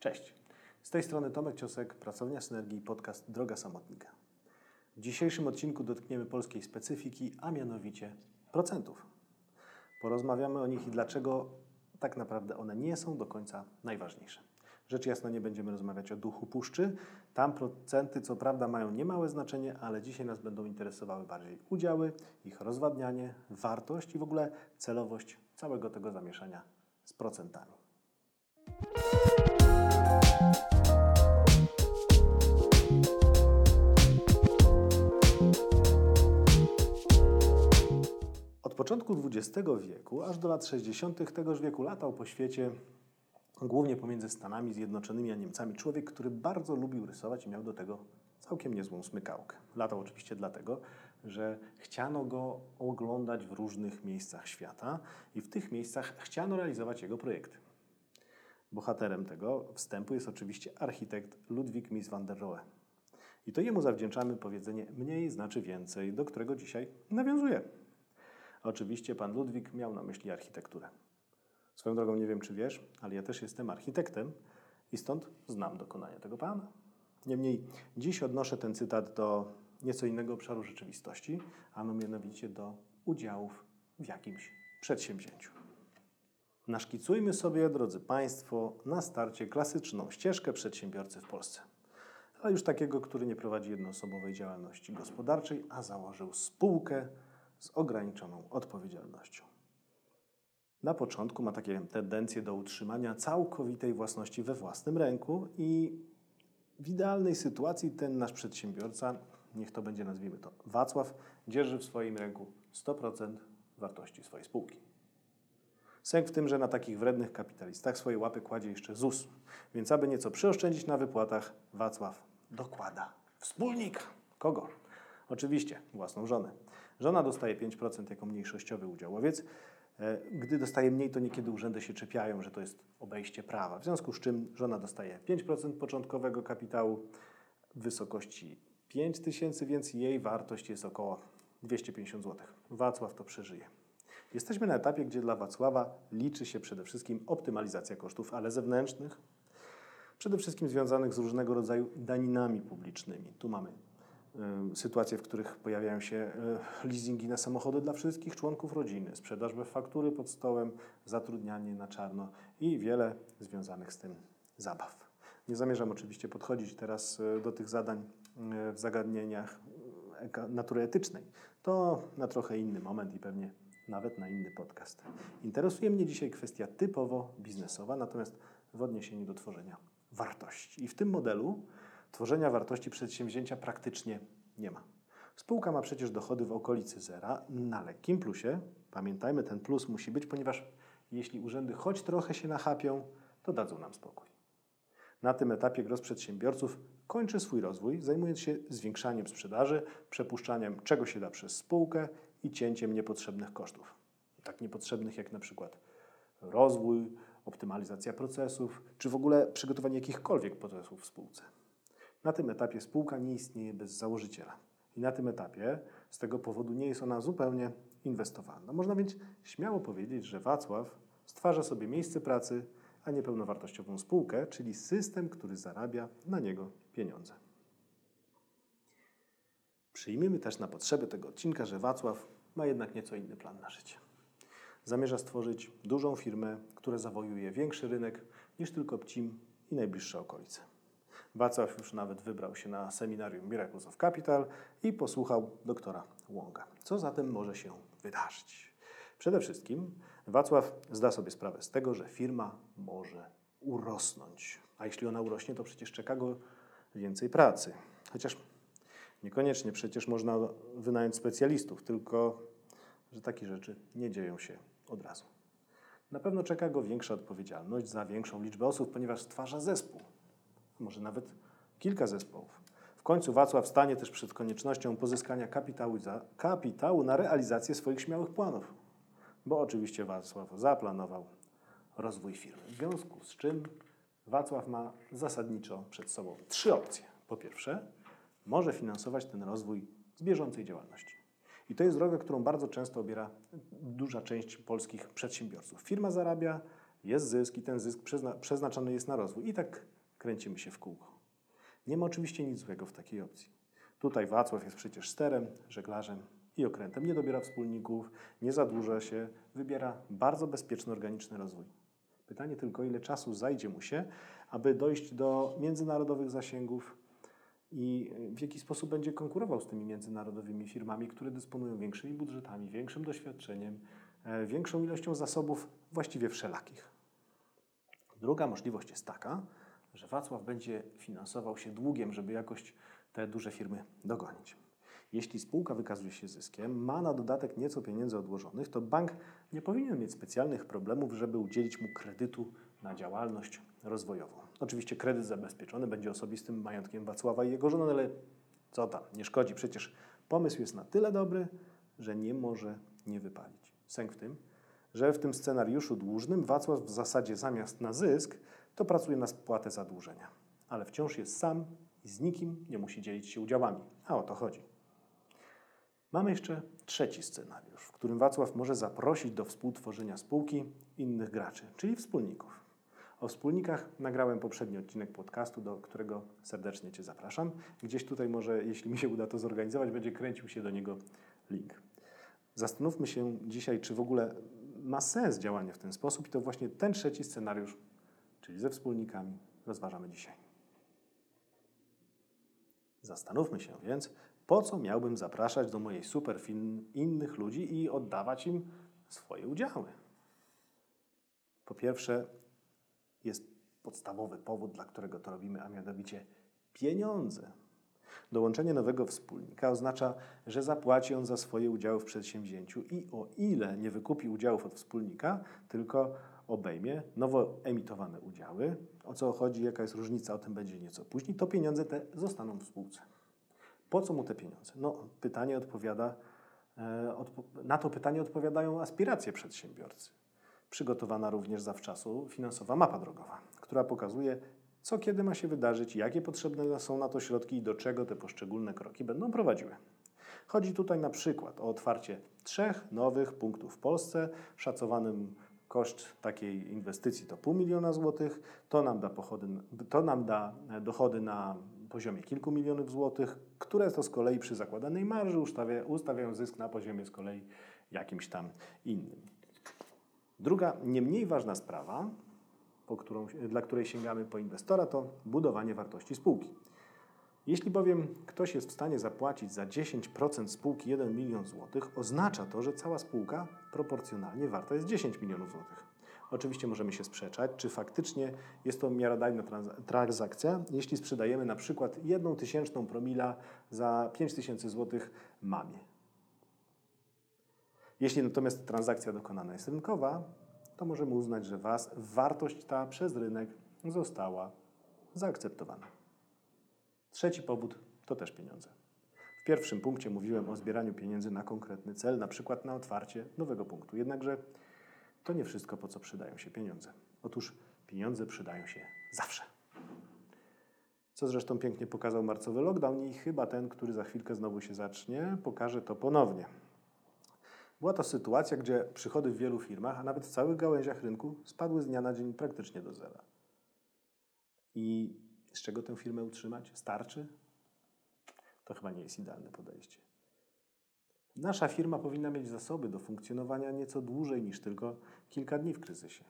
Cześć. Z tej strony Tomek Ciosek, Pracownia Synergii, podcast Droga Samotnika. W dzisiejszym odcinku dotkniemy polskiej specyfiki, a mianowicie procentów. Porozmawiamy o nich i dlaczego tak naprawdę one nie są do końca najważniejsze. Rzecz jasna nie będziemy rozmawiać o duchu puszczy. Tam procenty co prawda mają niemałe znaczenie, ale dzisiaj nas będą interesowały bardziej udziały, ich rozwadnianie, wartość i w ogóle celowość całego tego zamieszania z procentami. Początku XX wieku aż do lat 60. tegoż wieku latał po świecie, głównie pomiędzy Stanami Zjednoczonymi a Niemcami, człowiek, który bardzo lubił rysować i miał do tego całkiem niezłą smykałkę. Latał oczywiście dlatego, że chciano go oglądać w różnych miejscach świata i w tych miejscach chciano realizować jego projekty. Bohaterem tego wstępu jest oczywiście architekt Ludwig Mies van der Rohe. I to jemu zawdzięczamy powiedzenie mniej znaczy więcej, do którego dzisiaj nawiązuję. Oczywiście pan Ludwik miał na myśli architekturę. Swoją drogą nie wiem, czy wiesz, ale ja też jestem architektem i stąd znam dokonania tego pana. Niemniej dziś odnoszę ten cytat do nieco innego obszaru rzeczywistości, a mianowicie do udziałów w jakimś przedsięwzięciu. Naszkicujmy sobie, drodzy Państwo, na starcie klasyczną ścieżkę przedsiębiorcy w Polsce. Ale już takiego, który nie prowadzi jednoosobowej działalności gospodarczej, a założył spółkę z ograniczoną odpowiedzialnością. Na początku ma takie tendencje do utrzymania całkowitej własności we własnym ręku i w idealnej sytuacji ten nasz przedsiębiorca, niech to będzie nazwijmy to Wacław, dzierży w swoim ręku 100% wartości swojej spółki. Sęk w tym, że na takich wrednych kapitalistach swoje łapy kładzie jeszcze ZUS. Więc aby nieco przyoszczędzić na wypłatach, Wacław dokłada wspólnika. Kogo? Oczywiście własną żonę. Żona dostaje 5% jako mniejszościowy udziałowiec. E, gdy dostaje mniej, to niekiedy urzędy się czepiają, że to jest obejście prawa. W związku z czym żona dostaje 5% początkowego kapitału w wysokości 5 tysięcy, więc jej wartość jest około 250 zł. Wacław to przeżyje. Jesteśmy na etapie, gdzie dla Wacława liczy się przede wszystkim optymalizacja kosztów, ale zewnętrznych, przede wszystkim związanych z różnego rodzaju daninami publicznymi. Tu mamy sytuacje, w których pojawiają się y, leasingi na samochody dla wszystkich członków rodziny, sprzedaż bez faktury pod stołem, zatrudnianie na czarno i wiele związanych z tym zabaw. Nie zamierzam oczywiście podchodzić teraz y, do tych zadań w zagadnieniach natury etycznej. To na trochę inny moment i pewnie nawet na inny podcast. Interesuje mnie dzisiaj kwestia typowo biznesowa, natomiast w odniesieniu do tworzenia wartości. I w tym modelu tworzenia wartości przedsięwzięcia praktycznie nie ma. Spółka ma przecież dochody w okolicy zera, na lekkim plusie. Pamiętajmy, ten plus musi być, ponieważ jeśli urzędy choć trochę się nachapią, to dadzą nam spokój. Na tym etapie gros przedsiębiorców kończy swój rozwój, zajmując się zwiększaniem sprzedaży, przepuszczaniem czego się da przez spółkę i cięciem niepotrzebnych kosztów. Tak niepotrzebnych jak na przykład rozwój, optymalizacja procesów, czy w ogóle przygotowanie jakichkolwiek procesów w spółce. Na tym etapie spółka nie istnieje bez założyciela. I na tym etapie z tego powodu nie jest ona zupełnie inwestowana. Można więc śmiało powiedzieć, że Wacław stwarza sobie miejsce pracy, a nie pełnowartościową spółkę, czyli system, który zarabia na niego pieniądze. Przyjmijmy też na potrzeby tego odcinka, że Wacław ma jednak nieco inny plan na życie. Zamierza stworzyć dużą firmę, która zawojuje większy rynek niż tylko Pcim i najbliższe okolice. Wacław już nawet wybrał się na seminarium Miracles of Capital i posłuchał doktora Wonga. Co zatem może się wydarzyć? Przede wszystkim Wacław zda sobie sprawę z tego, że firma może urosnąć. A jeśli ona urośnie, to przecież czeka go więcej pracy. Chociaż niekoniecznie przecież można wynająć specjalistów, tylko że takie rzeczy nie dzieją się od razu. Na pewno czeka go większa odpowiedzialność za większą liczbę osób, ponieważ stwarza zespół, może nawet kilka zespołów. W końcu Wacław stanie też przed koniecznością pozyskania kapitału, za, kapitału na realizację swoich śmiałych planów, bo oczywiście Wacław zaplanował rozwój firmy. W związku z czym Wacław ma zasadniczo przed sobą trzy opcje. Po pierwsze, może finansować ten rozwój z bieżącej działalności. I to jest droga, którą bardzo często obiera duża część polskich przedsiębiorców. Firma zarabia jest zysk i ten zysk przezna przeznaczony jest na rozwój. I tak kręcimy się w kółko. Nie ma oczywiście nic złego w takiej opcji. Tutaj Wacław jest przecież sterem, żeglarzem i okrętem. Nie dobiera wspólników, nie zadłuża się, wybiera bardzo bezpieczny, organiczny rozwój. Pytanie tylko, ile czasu zajdzie mu się, aby dojść do międzynarodowych zasięgów i w jaki sposób będzie konkurował z tymi międzynarodowymi firmami, które dysponują większymi budżetami, większym doświadczeniem, e, większą ilością zasobów, właściwie wszelakich. Druga możliwość jest taka, że Wacław będzie finansował się długiem, żeby jakoś te duże firmy dogonić. Jeśli spółka wykazuje się zyskiem, ma na dodatek nieco pieniędzy odłożonych, to bank nie powinien mieć specjalnych problemów, żeby udzielić mu kredytu na działalność rozwojową. Oczywiście kredyt zabezpieczony będzie osobistym majątkiem Wacława i jego żony, ale co tam, nie szkodzi. Przecież pomysł jest na tyle dobry, że nie może nie wypalić. Sęk w tym, że w tym scenariuszu dłużnym Wacław w zasadzie zamiast na zysk, to pracuje na spłatę zadłużenia. Ale wciąż jest sam i z nikim nie musi dzielić się udziałami. A o to chodzi. Mamy jeszcze trzeci scenariusz, w którym Wacław może zaprosić do współtworzenia spółki innych graczy, czyli wspólników. O wspólnikach nagrałem poprzedni odcinek podcastu, do którego serdecznie Cię zapraszam. Gdzieś tutaj może, jeśli mi się uda to zorganizować, będzie kręcił się do niego link. Zastanówmy się dzisiaj, czy w ogóle ma sens działanie w ten sposób i to właśnie ten trzeci scenariusz, czyli ze wspólnikami, rozważamy dzisiaj. Zastanówmy się więc, po co miałbym zapraszać do mojej superfilm innych ludzi i oddawać im swoje udziały? Po pierwsze, jest podstawowy powód, dla którego to robimy, a mianowicie pieniądze. Dołączenie nowego wspólnika oznacza, że zapłaci on za swoje udziały w przedsięwzięciu i o ile nie wykupi udziałów od wspólnika, tylko obejmie nowo emitowane udziały. O co chodzi, jaka jest różnica, o tym będzie nieco później. To pieniądze te zostaną w spółce. Po co mu te pieniądze? No, pytanie odpowiada, e, na to pytanie odpowiadają aspiracje przedsiębiorcy. Przygotowana również zawczasu finansowa mapa drogowa, która pokazuje, co kiedy ma się wydarzyć, jakie potrzebne są na to środki i do czego te poszczególne kroki będą prowadziły. Chodzi tutaj na przykład o otwarcie trzech nowych punktów w Polsce. Szacowanym koszt takiej inwestycji to pół miliona złotych. To nam da, pochody, to nam da dochody na poziomie kilku milionów złotych, które to z kolei przy zakładanej marży ustawia, ustawiają zysk na poziomie z kolei jakimś tam innym. Druga, nie mniej ważna sprawa, którą, dla której sięgamy po inwestora, to budowanie wartości spółki. Jeśli bowiem ktoś jest w stanie zapłacić za 10% spółki 1 milion złotych, oznacza to, że cała spółka proporcjonalnie warta jest 10 milionów złotych. Oczywiście możemy się sprzeczać, czy faktycznie jest to miarodajna transakcja, jeśli sprzedajemy na przykład jedną tysięczną promila za 5 tysięcy złotych mamie. Jeśli natomiast transakcja dokonana jest rynkowa, to możemy uznać, że was, wartość ta przez rynek została zaakceptowana. Trzeci powód to też pieniądze. W pierwszym punkcie mówiłem o zbieraniu pieniędzy na konkretny cel, na przykład na otwarcie nowego punktu. Jednakże to nie wszystko, po co przydają się pieniądze. Otóż pieniądze przydają się zawsze. Co zresztą pięknie pokazał marcowy lockdown i chyba ten, który za chwilkę znowu się zacznie, pokaże to ponownie. Była to sytuacja, gdzie przychody w wielu firmach, a nawet w całych gałęziach rynku spadły z dnia na dzień praktycznie do zera. I z czego tę firmę utrzymać? Starczy? To chyba nie jest idealne podejście. Nasza firma powinna mieć zasoby do funkcjonowania nieco dłużej niż tylko kilka dni w kryzysie.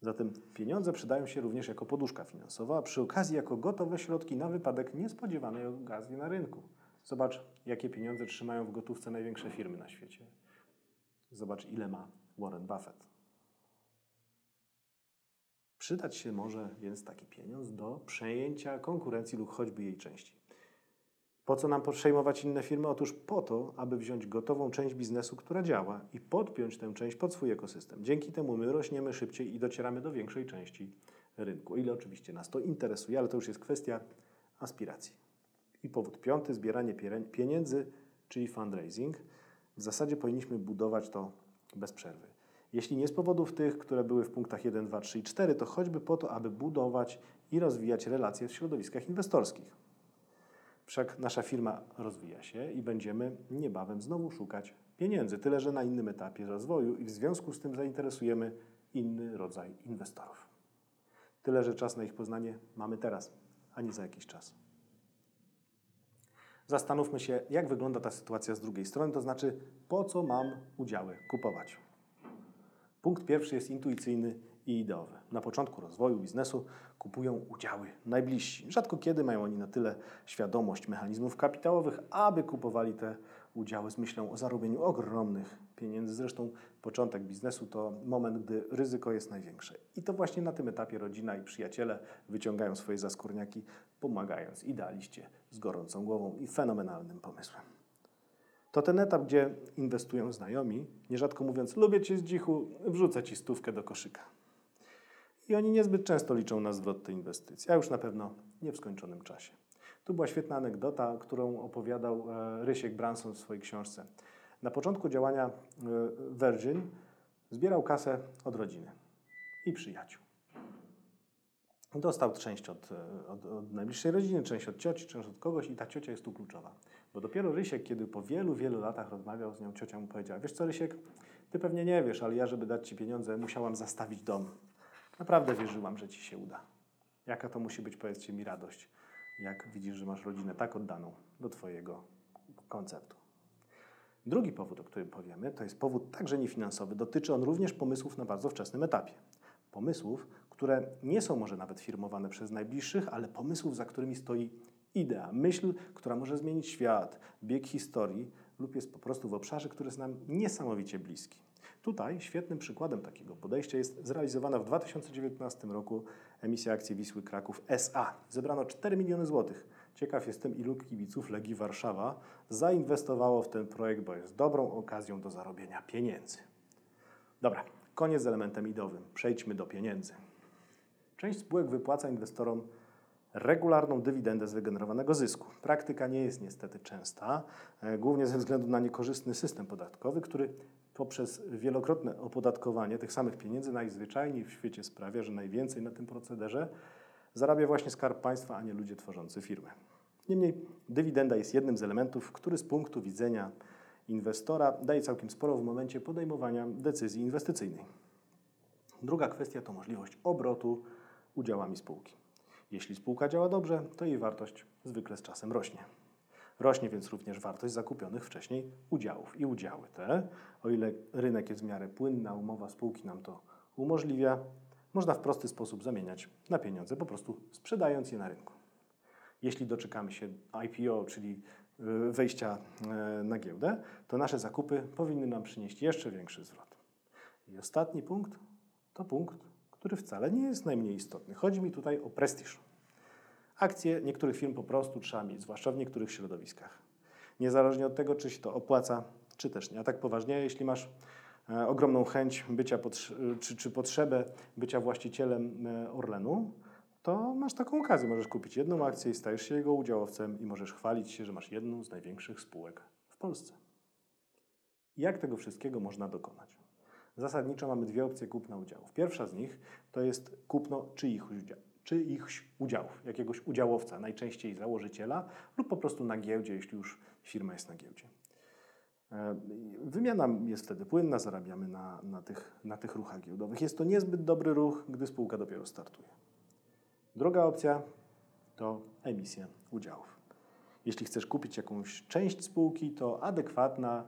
Zatem pieniądze przydają się również jako poduszka finansowa, a przy okazji jako gotowe środki na wypadek niespodziewanej okazji na rynku. Zobacz, jakie pieniądze trzymają w gotówce największe firmy na świecie. Zobacz, ile ma Warren Buffett. Przydać się może więc taki pieniądz do przejęcia konkurencji lub choćby jej części. Po co nam przejmować inne firmy? Otóż po to, aby wziąć gotową część biznesu, która działa i podpiąć tę część pod swój ekosystem. Dzięki temu my rośniemy szybciej i docieramy do większej części rynku. Ile oczywiście nas to interesuje, ale to już jest kwestia aspiracji. I powód piąty, zbieranie pieniędzy, czyli fundraising. W zasadzie powinniśmy budować to bez przerwy. Jeśli nie z powodów tych, które były w punktach 1, 2, 3 i 4, to choćby po to, aby budować i rozwijać relacje w środowiskach inwestorskich. Wszak nasza firma rozwija się i będziemy niebawem znowu szukać pieniędzy, tyle że na innym etapie rozwoju i w związku z tym zainteresujemy inny rodzaj inwestorów. Tyle, że czas na ich poznanie mamy teraz, a nie za jakiś czas. Zastanówmy się, jak wygląda ta sytuacja z drugiej strony, to znaczy, po co mam udziały kupować. Punkt pierwszy jest intuicyjny i ideowy. Na początku rozwoju biznesu kupują udziały najbliżsi. Rzadko kiedy mają oni na tyle świadomość mechanizmów kapitałowych, aby kupowali te udziały z myślą o zarobieniu ogromnych pieniędzy. Zresztą początek biznesu to moment, gdy ryzyko jest największe. I to właśnie na tym etapie rodzina i przyjaciele wyciągają swoje zaskórniaki, pomagając idealiście z gorącą głową i fenomenalnym pomysłem. To ten etap, gdzie inwestują znajomi, nierzadko mówiąc, lubię cię z dzichu, wrzucę ci stówkę do koszyka. I oni niezbyt często liczą na zwrot tej inwestycji, a już na pewno nie w skończonym czasie. Tu była świetna anegdota, którą opowiadał e, Rysiek Branson w swojej książce. Na początku działania e, Virgin zbierał kasę od rodziny i przyjaciół. Dostał część od, od, od, najbliższej rodziny, część od cioci, część od kogoś i ta ciocia jest tu kluczowa. Bo dopiero Rysiek, kiedy po wielu, wielu latach rozmawiał z nią, ciocia mu powiedziała, wiesz co Rysiek, ty pewnie nie wiesz, ale ja, żeby dać ci pieniądze, musiałam zastawić dom. Naprawdę wierzyłam, że ci się uda. Jaka to musi być, powiedzcie mi, radość, jak widzisz, że masz rodzinę tak oddaną do twojego konceptu. Drugi powód, o którym powiemy, to jest powód także niefinansowy. Dotyczy on również pomysłów na bardzo wczesnym etapie. Pomysłów, które nie są może nawet firmowane przez najbliższych, ale pomysłów, za którymi stoi idea, myśl, która może zmienić świat, bieg historii lub jest po prostu w obszarze, który jest nam niesamowicie bliski. Tutaj świetnym przykładem takiego podejścia jest zrealizowana w 2019 roku emisja akcji Wisły Kraków SA. Zebrano 4 miliony złotych. Ciekaw jestem, ilu kibiców Legii Warszawa zainwestowało w ten projekt, bo jest dobrą okazją do zarobienia pieniędzy. Dobra, koniec z elementem idowym. Przejdźmy do pieniędzy. Część spółek wypłaca inwestorom regularną dywidendę z wygenerowanego zysku. Praktyka nie jest niestety częsta, e, głównie ze względu na niekorzystny system podatkowy, który poprzez wielokrotne opodatkowanie tych samych pieniędzy najzwyczajniej w świecie sprawia, że najwięcej na tym procederze zarabia właśnie skarb państwa, a nie ludzie tworzący firmę. Niemniej dywidenda jest jednym z elementów, który z punktu widzenia inwestora daje całkiem sporo w momencie podejmowania decyzji inwestycyjnej. Druga kwestia to możliwość obrotu udziałami spółki. Jeśli spółka działa dobrze, to jej wartość zwykle z czasem rośnie. Rośnie więc również wartość zakupionych wcześniej udziałów. I udziały te, o ile rynek jest w miarę płynny, a umowa spółki nam to umożliwia, można w prosty sposób zamieniać na pieniądze, po prostu sprzedając je na rynku. Jeśli doczekamy się IPO, czyli y, wejścia y, na giełdę, to nasze zakupy powinny nam przynieść jeszcze większy zwrot. I ostatni punkt to punkt, który wcale nie jest najmniej istotny. Chodzi mi tutaj o prestiż. Akcje niektórych firm po prostu trzeba mieć, zwłaszcza w niektórych środowiskach. Niezależnie od tego, czy się to opłaca, czy też nie. A tak poważnie, jeśli masz e, ogromną chęć bycia, czy, czy potrzebę bycia właścicielem e, Orlenu, to masz taką okazję. Możesz kupić jedną akcję i stajesz się jego udziałowcem i możesz chwalić się, że masz jedną z największych spółek w Polsce. Jak tego wszystkiego można dokonać? Zasadniczo mamy dwie opcje kupna udziałów. Pierwsza z nich to jest kupno czyich udziałów czyichś udziałów, jakiegoś udziałowca, najczęściej założyciela lub po prostu na giełdzie, jeśli już firma jest na giełdzie. E, wymiana jest wtedy płynna, zarabiamy na, na, tych, na tych ruchach giełdowych. Jest to niezbyt dobry ruch, gdy spółka dopiero startuje. Druga opcja to emisja udziałów. Jeśli chcesz kupić jakąś część spółki, to adekwatna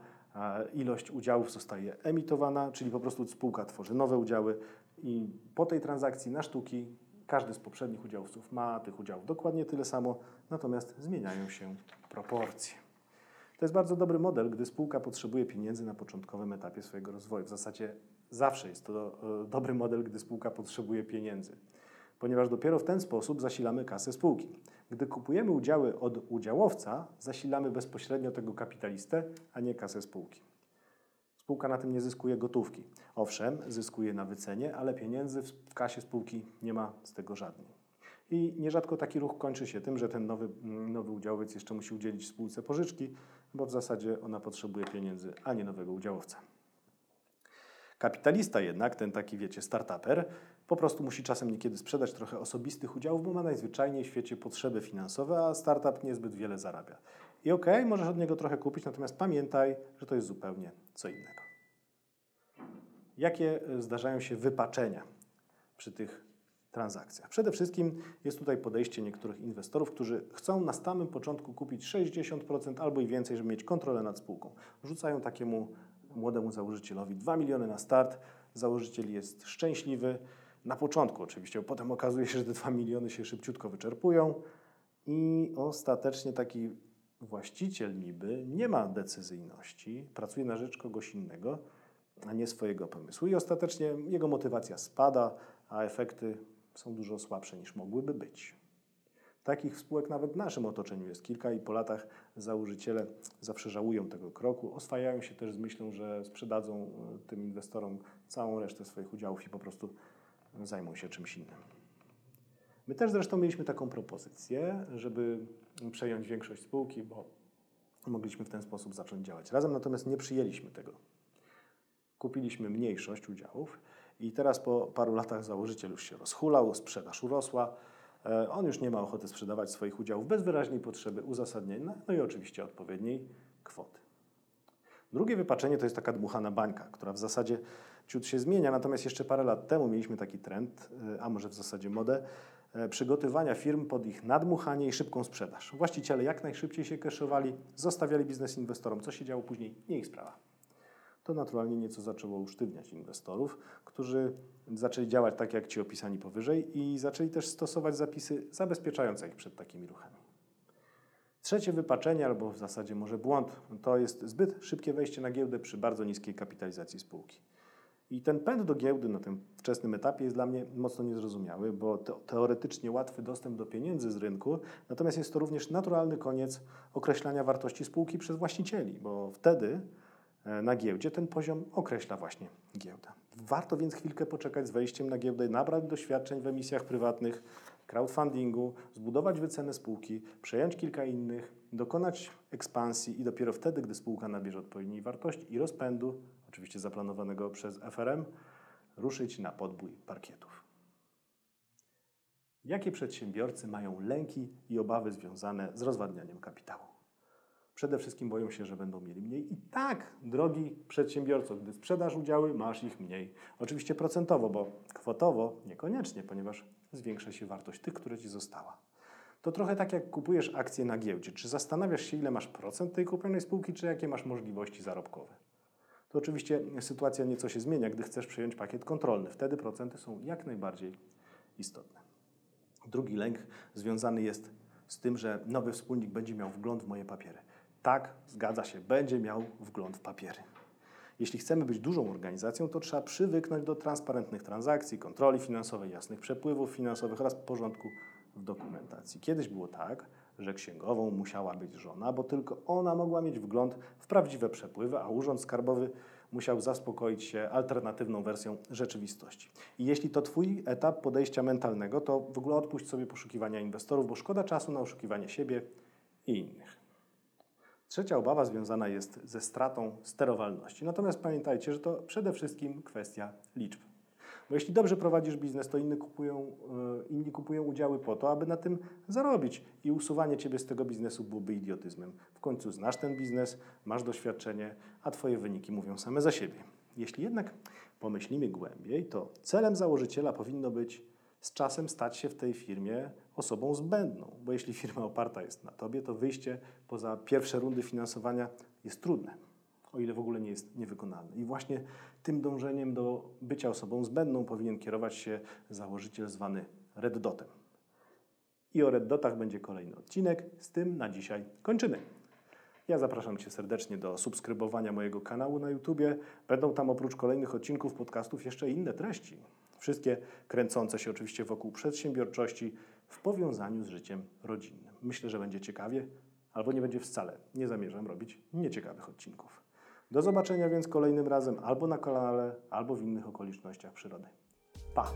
ilość udziałów zostaje emitowana, czyli po prostu spółka tworzy nowe udziały i po tej transakcji na sztuki każdy z poprzednich udziałowców ma tych udziałów dokładnie tyle samo, natomiast zmieniają się proporcje. To jest bardzo dobry model, gdy spółka potrzebuje pieniędzy na początkowym etapie swojego rozwoju. W zasadzie zawsze jest to e, dobry model, gdy spółka potrzebuje pieniędzy, ponieważ dopiero w ten sposób zasilamy kasę spółki. Gdy kupujemy udziały od udziałowca, zasilamy bezpośrednio tego kapitalistę, a nie kasę spółki. Spółka na tym nie zyskuje gotówki. Owszem, zyskuje na wycenie, ale pieniędzy w kasie spółki nie ma z tego żadnej. I nierzadko taki ruch kończy się tym, że ten nowy, nowy udziałowiec jeszcze musi udzielić spółce pożyczki, bo w zasadzie ona potrzebuje pieniędzy, a nie nowego udziałowca. Kapitalista jednak, ten taki wiecie, startuper, po prostu musi czasem niekiedy sprzedać trochę osobistych udziałów, bo ma najzwyczajniej w świecie potrzeby finansowe, a startup niezbyt wiele zarabia. I okej, okay, możesz od niego trochę kupić, natomiast pamiętaj, że to jest zupełnie co innego. Jakie zdarzają się wypaczenia przy tych transakcjach? Przede wszystkim jest tutaj podejście niektórych inwestorów, którzy chcą na samym początku kupić 60% albo i więcej, żeby mieć kontrolę nad spółką. Rzucają takiemu młodemu założycielowi 2 miliony na start, założyciel jest szczęśliwy, na początku oczywiście, bo potem okazuje się, że te 2 miliony się szybciutko wyczerpują i ostatecznie taki właściciel niby nie ma decyzyjności, pracuje na rzecz kogoś innego, a nie swojego pomysłu i ostatecznie jego motywacja spada, a efekty są dużo słabsze niż mogłyby być. Takich spółek nawet w naszym otoczeniu jest kilka i po latach założyciele zawsze żałują tego kroku. Oswajają się też z myślą, że sprzedadzą e, tym inwestorom całą resztę swoich udziałów i po prostu zajmą się czymś innym. My też zresztą mieliśmy taką propozycję, żeby przejąć większość spółki, bo mogliśmy w ten sposób zacząć działać razem, natomiast nie przyjęliśmy tego. Kupiliśmy mniejszość udziałów i teraz po paru latach założyciel już się rozhulał, sprzedaż urosła. E, on już nie ma ochoty sprzedawać swoich udziałów bez wyraźnej potrzeby uzasadnienia, no i oczywiście odpowiedniej kwoty. Drugie wypaczenie to jest taka dmuchana bańka, która w zasadzie ciut się zmienia, natomiast jeszcze parę lat temu mieliśmy taki trend, e, a może w zasadzie modę, e, przygotowania firm pod ich nadmuchanie i szybką sprzedaż. Właściciele jak najszybciej się keszowali, zostawiali biznes inwestorom. Co się działo później, nie ich sprawa. To naturalnie nieco zaczęło usztywniać inwestorów, którzy zaczęli działać tak jak ci opisani powyżej i zaczęli też stosować zapisy zabezpieczające ich przed takimi ruchami. Trzecie wypaczenie, albo w zasadzie może błąd, to jest zbyt szybkie wejście na giełdę przy bardzo niskiej kapitalizacji spółki. I ten pęd do giełdy na tym wczesnym etapie jest dla mnie mocno niezrozumiały, bo teoretycznie łatwy dostęp do pieniędzy z rynku, natomiast jest to również naturalny koniec określania wartości spółki przez właścicieli, bo wtedy e, na giełdzie ten poziom określa właśnie giełda. Warto więc chwilkę poczekać z wejściem na giełdę, nabrać doświadczeń w emisjach prywatnych, crowdfundingu, zbudować wycenę spółki, przejąć kilka innych, dokonać ekspansji i dopiero wtedy, gdy spółka nabierze odpowiedniej wartości i rozpędu, oczywiście zaplanowanego przez FRM, ruszyć na podbój parkietów. Jakie przedsiębiorcy mają lęki i obawy związane z rozwadnianiem kapitału? Przede wszystkim boją się, że będą mieli mniej. I tak, drogi przedsiębiorco, gdy sprzedasz udziały, masz ich mniej. Oczywiście procentowo, bo kwotowo niekoniecznie, ponieważ zwiększa się wartość tych, które ci została. To trochę tak jak kupujesz akcje na giełdzie. Czy zastanawiasz się, ile masz procent tej kupionej spółki, czy jakie masz możliwości zarobkowe? To oczywiście sytuacja nieco się zmienia, gdy chcesz przejąć pakiet kontrolny. Wtedy procenty są jak najbardziej istotne. Drugi lęk związany jest z tym, że nowy wspólnik będzie miał wgląd w moje papiery. Tak, zgadza się, będzie miał wgląd w papiery. Jeśli chcemy być dużą organizacją, to trzeba przywyknąć do transparentnych transakcji, kontroli finansowej, jasnych przepływów finansowych oraz porządku w dokumentacji. Kiedyś było tak, że księgową musiała być żona, bo tylko ona mogła mieć wgląd w prawdziwe przepływy, a urząd skarbowy musiał zaspokoić się alternatywną wersją rzeczywistości. I jeśli to Twój etap podejścia mentalnego, to w ogóle odpuść sobie poszukiwania inwestorów, bo szkoda czasu na oszukiwanie siebie i innych. Trzecia obawa związana jest ze stratą sterowalności. Natomiast pamiętajcie, że to przede wszystkim kwestia liczb. Bo jeśli dobrze prowadzisz biznes, to inni kupują, e, inni kupują udziały po to, aby na tym zarobić i usuwanie ciebie z tego biznesu byłoby idiotyzmem. W końcu znasz ten biznes, masz doświadczenie, a twoje wyniki mówią same za siebie. Jeśli jednak pomyślimy głębiej, to celem założyciela powinno być z czasem stać się w tej firmie osobą zbędną, bo jeśli firma oparta jest na tobie, to wyjście poza pierwsze rundy finansowania jest trudne, o ile w ogóle nie jest niewykonalne. I właśnie tym dążeniem do bycia osobą zbędną powinien kierować się założyciel zwany Red Dotem. I o Red Dotach będzie kolejny odcinek, z tym na dzisiaj kończymy. Ja zapraszam Cię serdecznie do subskrybowania mojego kanału na YouTube. Będą tam oprócz kolejnych odcinków podcastów jeszcze inne treści. Wszystkie kręcące się oczywiście wokół przedsiębiorczości w powiązaniu z życiem rodzinnym. Myślę, że będzie ciekawie, albo nie będzie wcale. Nie zamierzam robić nieciekawych odcinków. Do zobaczenia więc kolejnym razem albo na kanale, albo w innych okolicznościach przyrody. Pa!